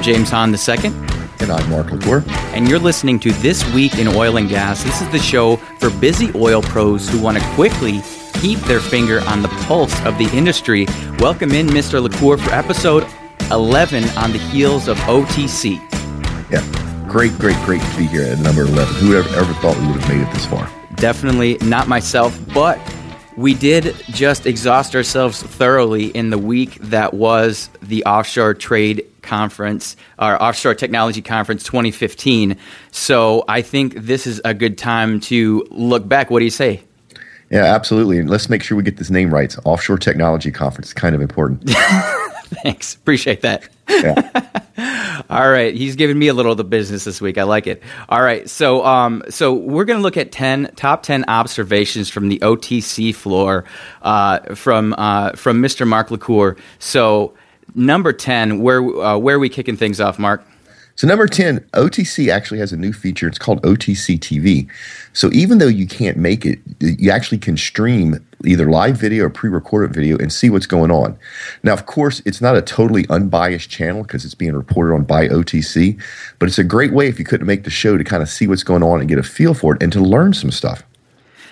I'm James Hahn II. And I'm Mark LaCour. And you're listening to This Week in Oil and Gas. This is the show for busy oil pros who want to quickly keep their finger on the pulse of the industry. Welcome in, Mr. LaCour, for episode 11 on the heels of OTC. Yeah, great, great, great to be here at number 11. Whoever ever thought we would have made it this far? Definitely not myself, but we did just exhaust ourselves thoroughly in the week that was the Offshore Trade Conference, our Offshore Technology Conference 2015. So I think this is a good time to look back. What do you say? Yeah, absolutely. And let's make sure we get this name right. Offshore Technology Conference is kind of important. Thanks. Appreciate that. Yeah. All right. He's giving me a little of the business this week. I like it. All right. So, um, so we're going to look at 10 top 10 observations from the OTC floor, uh, from, uh, from Mr. Mark LaCour. So number 10, where, uh, where are we kicking things off, Mark? So number 10, OTC actually has a new feature. It's called OTC TV. So even though you can't make it, you actually can stream either live video or pre-recorded video and see what's going on. Now, of course, it's not a totally unbiased channel because it's being reported on by OTC, but it's a great way if you couldn't make the show to kind of see what's going on and get a feel for it and to learn some stuff.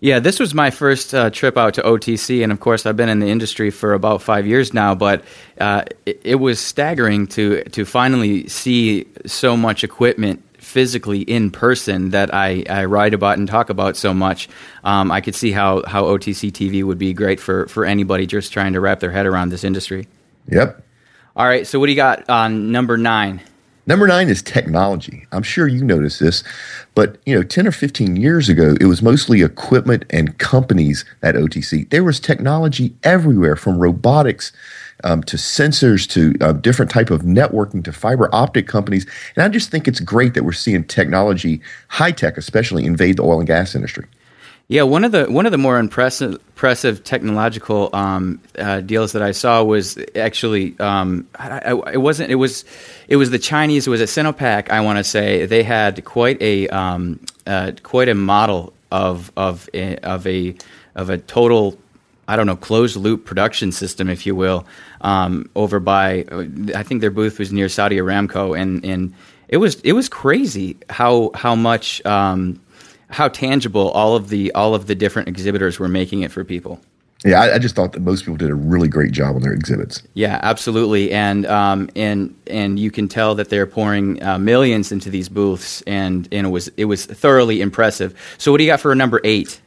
Yeah, this was my first uh, trip out to OTC, and of course, I've been in the industry for about five years now. But uh, it, it, was staggering to to finally see so much equipment physically in person that I, I write about and talk about so much. Um, I could see how how OTC TV would be great for for anybody just trying to wrap their head around this industry. Yep. All right. So, what do you got on number nine? Number nine is technology. I'm sure you noticed this, but you know, 10 or 15 years ago, it was mostly equipment and companies at OTC. There was technology everywhere from robotics um, to sensors to uh, different type of networking to fiber optic companies. And I just think it's great that we're seeing technology, high tech especially, invade the oil and gas industry. Yeah, one of the one of the more impressive, impressive technological um, uh, deals that I saw was actually um, I, I, it wasn't it was it was the Chinese it was a Sinopec I want to say. They had quite a um, uh, quite a model of of a, of a of a total I don't know closed loop production system if you will um, over by I think their booth was near Saudi Aramco and and it was it was crazy how how much um, how tangible all of the all of the different exhibitors were making it for people. Yeah, I, I, just thought that most people did a really great job on their exhibits. Yeah, absolutely, and um, and and you can tell that they're pouring uh, millions into these booths, and and it was it was thoroughly impressive. So, what do you got for number eight?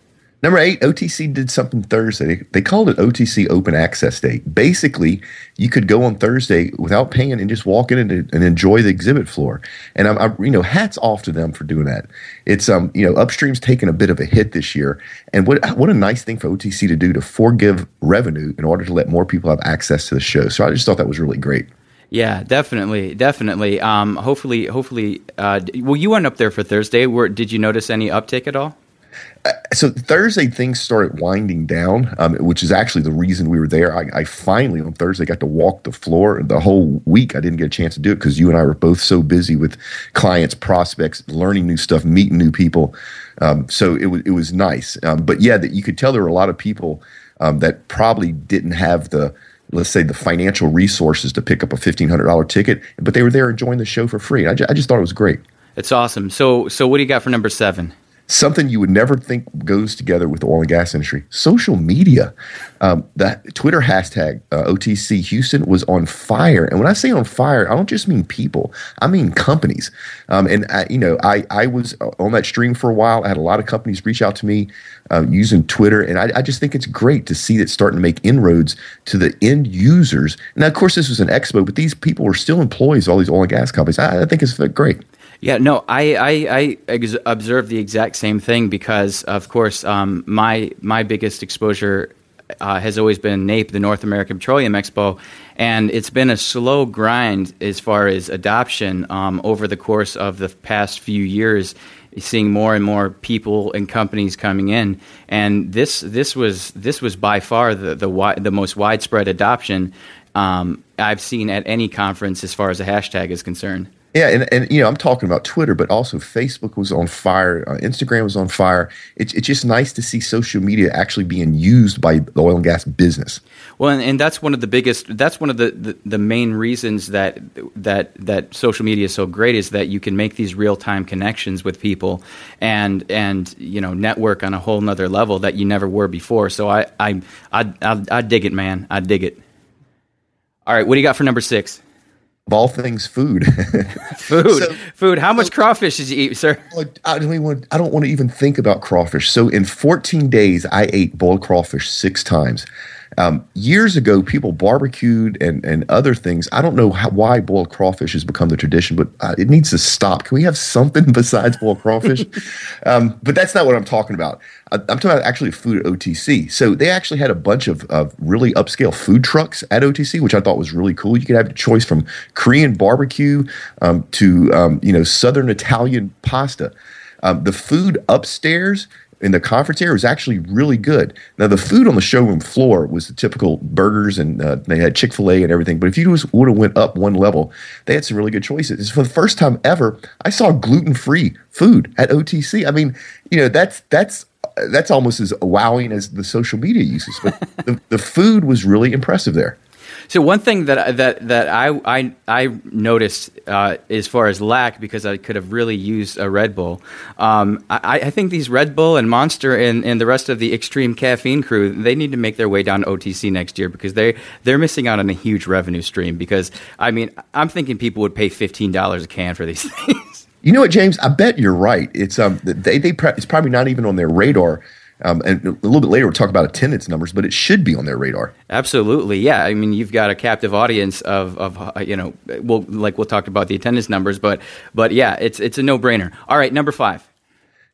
Number eight, OTC did something Thursday. They called it OTC Open Access Day. Basically, you could go on Thursday without paying and just walk in and, and enjoy the exhibit floor. And I'm, I'm, you know, hats off to them for doing that. It's um, you know, upstream's taken a bit of a hit this year, and what what a nice thing for OTC to do to forgive revenue in order to let more people have access to the show. So I just thought that was really great. Yeah, definitely, definitely. Um, hopefully, hopefully. Uh, well, you went up there for Thursday. Where, did you notice any uptick at all? Uh, so Thursday things started winding down, um, which is actually the reason we were there. I, I, finally on Thursday got to walk the floor. The whole week I didn't get a chance to do it because you and I were both so busy with clients, prospects, learning new stuff, meeting new people. Um, so it was it was nice. Um, but yeah, that you could tell there were a lot of people um, that probably didn't have the let's say the financial resources to pick up a fifteen hundred dollar ticket, but they were there enjoying the show for free. I, ju- I just thought it was great. It's awesome. So so what do you got for number seven? Something you would never think goes together with the oil and gas industry. Social media um, that twitter hashtag uh, otc houston was on fire. And when i say on fire i don't just mean people. I mean companies. Um, and I, you know I, I was on that stream for a while. I had a lot of companies reach out to me uh, using twitter. And I, I just think it's great to see that starting to make inroads to the end users. Now of course this was an expo but these people were still employees of all these oil and gas companies. I, I think it's great yeah, no, I I, I ex- observed the exact same thing because, of course, um, my my biggest exposure uh, has always been NAPE, the North American Petroleum Expo, and it's been a slow grind as far as adoption um, over the course of the past few years. Seeing more and more people and companies coming in, and this this was this was by far the the, wi- the most widespread adoption um, I've seen at any conference as far as a hashtag is concerned. Yeah, and, and you know, I'm talking about Twitter, but also Facebook was on fire, uh, Instagram was on fire. It's it's just nice to see social media actually being used by the oil and gas business. Well, and, and that's one of the biggest. That's one of the, the, the, main reasons that that that social media is so great is that you can make these real time connections with people, and and you know network on a whole nother level that you never were before. So I I I I, I dig it, man. I dig it. All right, what do you got for number six? Of all things food. food, so, food. How much crawfish did you eat, sir? I don't even want, I don't want to even think about crawfish. So in 14 days, I ate boiled crawfish six times. Um, years ago, people barbecued and, and other things. I don't know how, why boiled crawfish has become the tradition, but uh, it needs to stop. Can we have something besides boiled crawfish? um, but that's not what I'm talking about. I, am talking about actually food at OTC. So they actually had a bunch of, of really upscale food trucks at OTC, which I thought was really cool. You could have a choice from Korean barbecue um, to um, you know Southern Italian pasta. Um, the food upstairs in the conference area was actually really good. Now the food on the showroom floor was the typical burgers and uh, they had Chick Fil A and everything. But if you just would have went up one level, they had some really good choices. For the first time ever, I saw gluten free food at OTC. I mean, you know that's that's that's almost as wowing as the social media uses. But the, the food was really impressive there. So one thing that that that I I, I noticed uh, as far as lack because I could have really used a Red Bull. Um, I, I, think these Red Bull and Monster and, and the rest of the extreme caffeine crew they need to make their way down to OTC next year because they they're missing out on a huge revenue stream. Because I mean I'm thinking people would pay fifteen dollars a can for these things. You know what, James? I bet you're right. It's um they they it's probably not even on their radar um, and a little bit later, we'll talk about attendance numbers, but it should be on their radar. Absolutely, yeah. I mean, you've got a captive audience of, of uh, you know, we'll like we'll talk about the attendance numbers, but but yeah, it's it's a no brainer. All right, number five.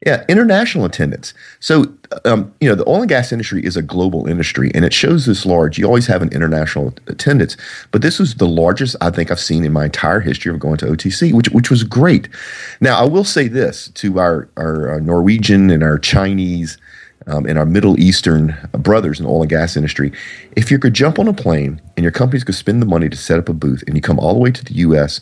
Yeah, international attendance. So, um, you know, the oil and gas industry is a global industry, and it shows this large. You always have an international attendance, but this was the largest I think I've seen in my entire history of going to OTC, which which was great. Now, I will say this to our our, our Norwegian and our Chinese um, and our Middle Eastern brothers in the oil and gas industry, if you could jump on a plane and your company's could spend the money to set up a booth and you come all the way to the U.S.,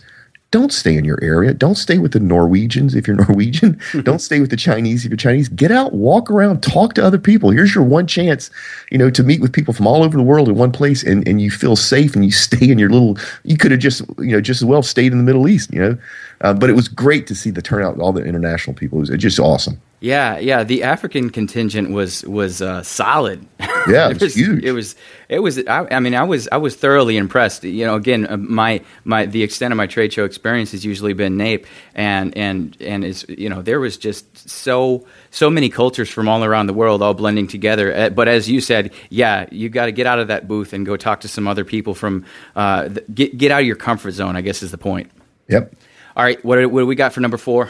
don't stay in your area. Don't stay with the Norwegians if you're Norwegian. don't stay with the Chinese if you're Chinese. Get out, walk around, talk to other people. Here's your one chance, you know, to meet with people from all over the world in one place and, and you feel safe and you stay in your little you could have just, you know, just as well stayed in the Middle East, you know. Uh, but it was great to see the turnout, all the international people. It was just awesome. Yeah, yeah. The African contingent was was uh, solid. Yeah, it, it was, huge. It was it was. I, I, mean, I was I was thoroughly impressed. You know, again, uh, my my the extent of my trade show experience has usually been NAPE, and and and is you know there was just so so many cultures from all around the world all blending together. Uh, but as you said, yeah, you got to get out of that booth and go talk to some other people from uh, get get out of your comfort zone. I guess is the point. Yep. All right, what, what do we got for number four?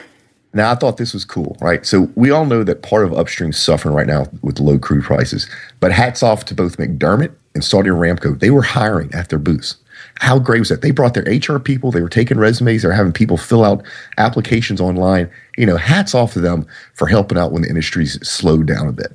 Now, I thought this was cool, right? So, we all know that part of upstream's suffering right now with low crude prices. But hats off to both McDermott and Saudi Aramco. They were hiring at their booths. How great was that? They brought their HR people, they were taking resumes, they were having people fill out applications online. You know, hats off to them for helping out when the industry's slowed down a bit.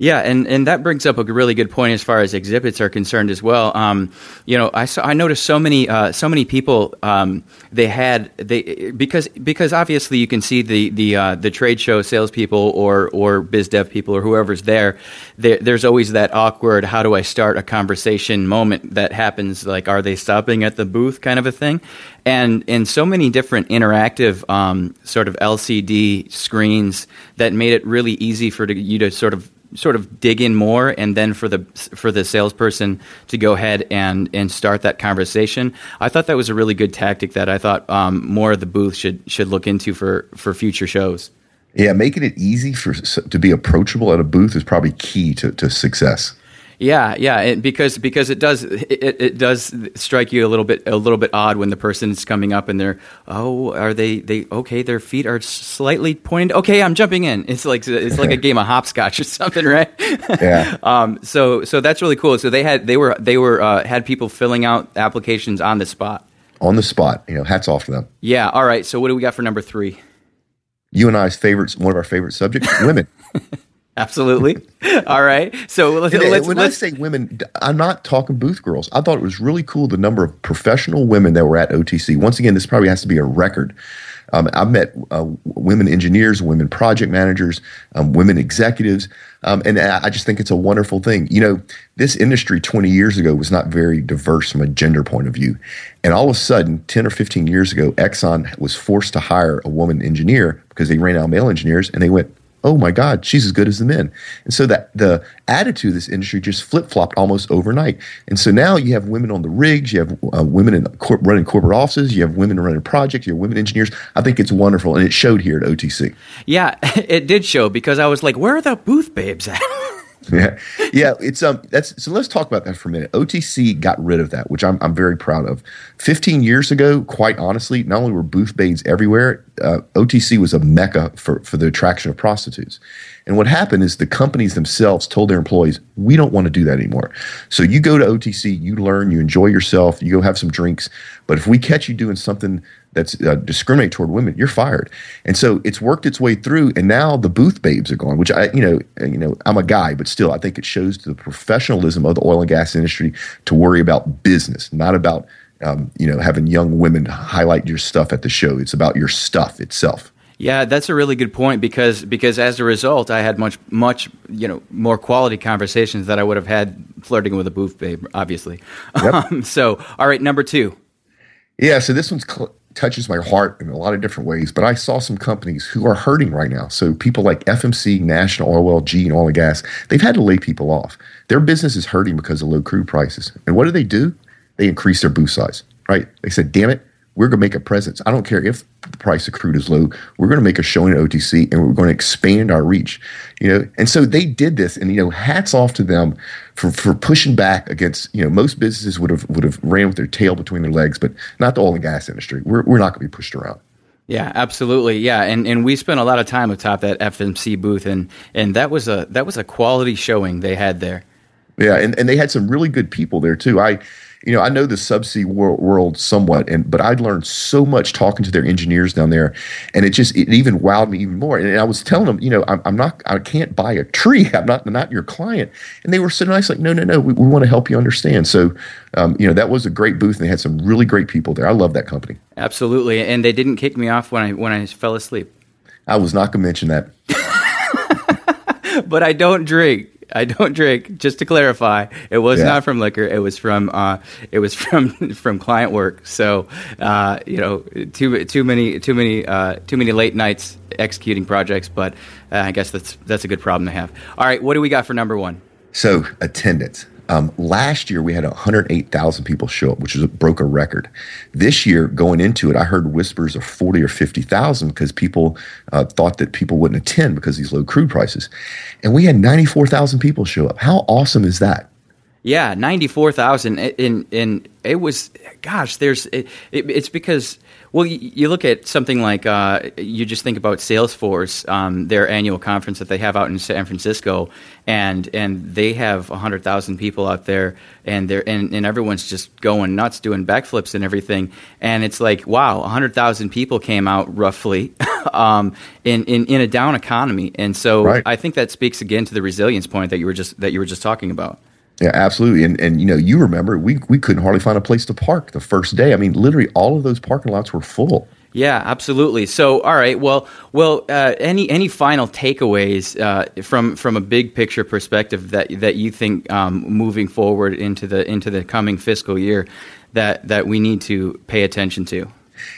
Yeah, and, and that brings up a really good point as far as exhibits are concerned as well. Um, you know, I saw I noticed so many uh, so many people um, they had they because because obviously you can see the the uh, the trade show salespeople or or biz dev people or whoever's there, there. There's always that awkward how do I start a conversation moment that happens like are they stopping at the booth kind of a thing, and and so many different interactive um, sort of LCD screens that made it really easy for you to sort of sort of dig in more and then for the for the salesperson to go ahead and and start that conversation. I thought that was a really good tactic that i thought um, more of the booth should should look into for for future shows. Yeah making it easy for to be approachable at a booth is probably key to, to success yeah, yeah, it, because because it does it, it does strike you a little bit a little bit odd when the person's coming up and they're oh are they they okay their feet are slightly pointed okay I'm jumping in. It's like it's like a game of hopscotch or something right? Yeah. Um so so that's really cool. So they had they were they were uh, had people filling out applications on the spot. On the spot you know hats off to them. Yeah all right so what do we got for number three? You and I's favorites one of our favorite subjects women Absolutely. All right. So let's, let's, when let's I say women, I'm not talking booth girls. I thought it was really cool the number of professional women that were at OTC. Once again, this probably has to be a record. Um, I've met uh, women engineers, women project managers, um, women executives, um, and I I just think it's a wonderful thing. You know, this industry 20 years ago was not very diverse from a gender point of view. And all of a sudden, 10 or 15 years ago, Exxon was forced to hire a woman engineer because they ran out of male engineers, and they went, oh my God, she's as good as the men. And so that the attitude of this industry just flip flopped almost overnight. And so now you have women on the rigs, you have uh, women in cor- running corporate offices, you have women running projects, you have women engineers. I think it's wonderful, and it showed here at OTC. yeah, it did show because I was like, where are the booth babes at? Yeah, yeah. It's um. That's so. Let's talk about that for a minute. OTC got rid of that, which I'm I'm very proud of. Fifteen years ago, quite honestly, not only were booth babes everywhere, uh, OTC was a mecca for for the attraction of prostitutes. And what happened is the companies themselves told their employees, "We don't want to do that anymore." So you go to OTC, you learn, you enjoy yourself, you go have some drinks. But if we catch you doing something that's uh, discriminate toward women, you're fired. And so it's worked its way through, and now the booth babes are gone. Which I, you know, you know, I'm a guy, but still, I think it shows the professionalism of the oil and gas industry to worry about business, not about um, you know having young women highlight your stuff at the show. It's about your stuff itself. Yeah, that's a really good point because because as a result, I had much much you know more quality conversations that I would have had flirting with a booth babe, obviously. Yep. Um, so, all right, number two. Yeah, so this one's cl- touches my heart in a lot of different ways, but I saw some companies who are hurting right now. So people like FMC, National Oil, LG, and Oil and Gas, they've had to lay people off. Their business is hurting because of low crude prices. And what do they do? They increase their booth size, right? They said, damn it, we're going to make a presence. I don't care if the price of crude is low. We're going to make a showing at OTC and we're going to expand our reach. You know, and so they did this, and you know, hats off to them for for pushing back against. You know, most businesses would have would have ran with their tail between their legs, but not the oil and gas industry. We're we're not going to be pushed around. Yeah, absolutely. Yeah, and, and we spent a lot of time atop that FMC booth, and, and that was a that was a quality showing they had there. Yeah, and, and they had some really good people there too. I, you know, I know the subsea world, world somewhat, and but I learned so much talking to their engineers down there, and it just it even wowed me even more. And, I was telling them, you know, I'm, I'm not, I can't buy a tree. I'm not not your client. And they were so nice, like, no, no, no, we, we want to help you understand. So, um, you know, that was a great booth, and they had some really great people there. I love that company. Absolutely, and they didn't kick me off when I when I fell asleep. I was not going to mention that. but I don't drink. I don't drink. Just to clarify, it was Yeah. not from liquor. It was from uh, it was from from client work. So uh, you know, too too many too many uh, too many late nights executing projects. But uh, I guess that's that's a good problem to have. All right, what do we got for number one? So attendance. Um, last year we had 108,000 people show up, which was a, broke a record. This year, going into it, I heard whispers of 40 or 50,000 because people uh, thought that people wouldn't attend because these low crude prices, and we had 94,000 people show up. How awesome is that? Yeah, ninety four thousand, and and it was, gosh, there's it, it, it's because well, you, you look at something like uh, you just think about Salesforce, um, their annual conference that they have out in San Francisco, and and they have hundred thousand people out there, and they're and, and everyone's just going nuts, doing backflips and everything, and it's like wow, hundred thousand people came out roughly, um, in, in in a down economy, and so Right. I think that speaks again to the resilience point that you were just that you were just talking about. Yeah, absolutely. And and you know, you remember we we couldn't hardly find a place to park the first day. I mean, literally all of those parking lots were full. Yeah, absolutely. So, all right. Well, well. Uh, any any final takeaways uh, from from a big picture perspective that that you think um, moving forward into the into the coming fiscal year that that we need to pay attention to?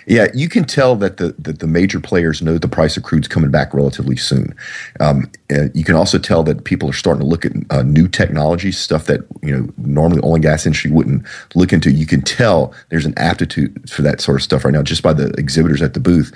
Yeah, you can tell that the that the major players know the price of crude's coming back relatively soon. Um, you can also tell that people are starting to look at uh, new technology, stuff that you know normally the oil and gas industry wouldn't look into. You can tell there's an aptitude for that sort of stuff right now just by the exhibitors at the booth,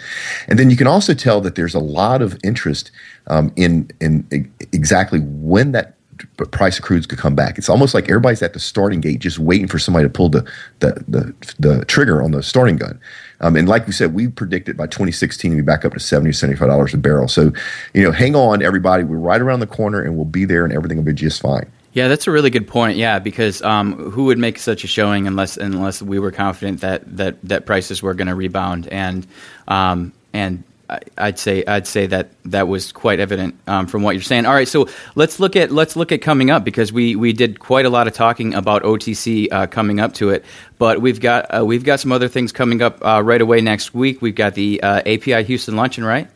and then you can also tell that there's a lot of interest um, in in exactly when that p- price of crudes could come back. It's almost like everybody's at the starting gate, just waiting for somebody to pull the the the, the trigger on the starting gun. Um, and like we said, we predicted by 2016 we'll be back up to 70 or 75 dollars a barrel. So, you know, hang on, everybody. We're right around the corner, and we'll be there, and everything will be just fine. Yeah, that's a really good point. Yeah, because um, who would make such a showing unless unless we were confident that that that prices were going to rebound and um, and I'd say I'd say that that was quite evident um, from what you're saying. All right, so let's look at let's look at coming up because we we did quite a lot of talking about OTC uh, coming up to it, but we've got uh, we've got some other things coming up uh, right away next week. We've got the uh, API Houston luncheon, right?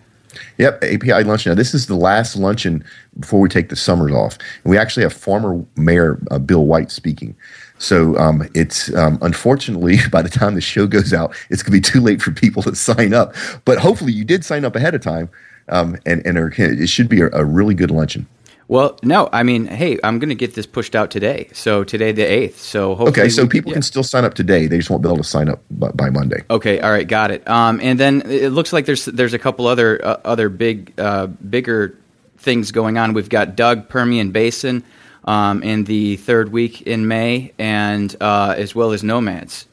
Yep, API luncheon. Now, this is the last luncheon before we take the summers off. And we actually have former Mayor uh, Bill White speaking. So um, it's um, unfortunately by the time the show goes out, it's going to be too late for people to sign up. But hopefully, you did sign up ahead of time, um, and and are, it should be a, a, really good luncheon. Well, no, I mean, hey, I'm going to get this pushed out today. So today, the eighth. So okay, so we, people yeah. can still sign up today. They just won't be able to sign up by, by Monday. Okay, all right, got it. Um, and then it looks like there's there's a couple other uh, other big uh, bigger things going on. We've got DUG Permian Basin um, in the third week in May, and uh, as well as Nomads.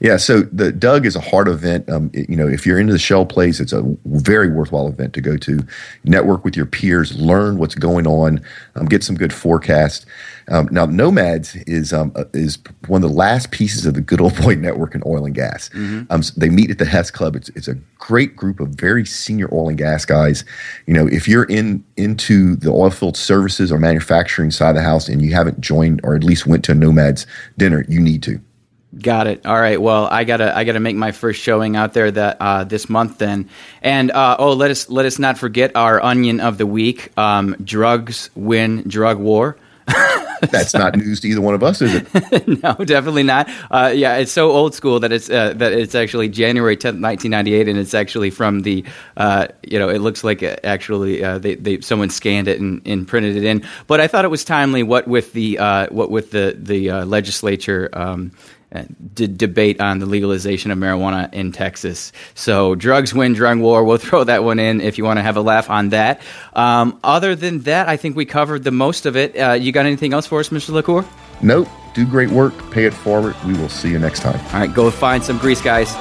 Yeah, so the DUG is a hard event. Um, it, you know, if you're into the shale plays, it's a very worthwhile event to go to. Network with your peers, learn what's going on, um, get some good forecast. Um, now, Nomads is um, uh, is one of the last pieces of the good old boy network in oil and gas. Mm-hmm. Um, so they meet at the Hess Club. It's it's a great group of very senior oil and gas guys. You know, if you're in into the oil field services or manufacturing side of the house and you haven't joined or at least went to a Nomads dinner, you need to. Got it. All right. Well, I gotta I gotta make my first showing out there that uh, this month then. And uh, oh, let us let us not forget our onion of the week. Um, drugs win drug war. That's not news to either one of us, is it? no, definitely not. Uh, yeah, it's so old school that it's uh, that it's actually January tenth, nineteen ninety eight, and it's actually from the uh, you know it looks like uh, actually uh, they, they someone scanned it and, and, printed it in. But I thought it was timely. What with the uh, what with the the legislature. Um, did debate on the legalization of marijuana in Texas. So drugs win drug war. We'll throw that one in if you want to have a laugh on that. Um, other than that, I think we covered the most of it. Uh, you got anything else for us, Mr. LaCour? Nope. Do great work. Pay it forward. We will see you next time. All right. Go find some grease, guys.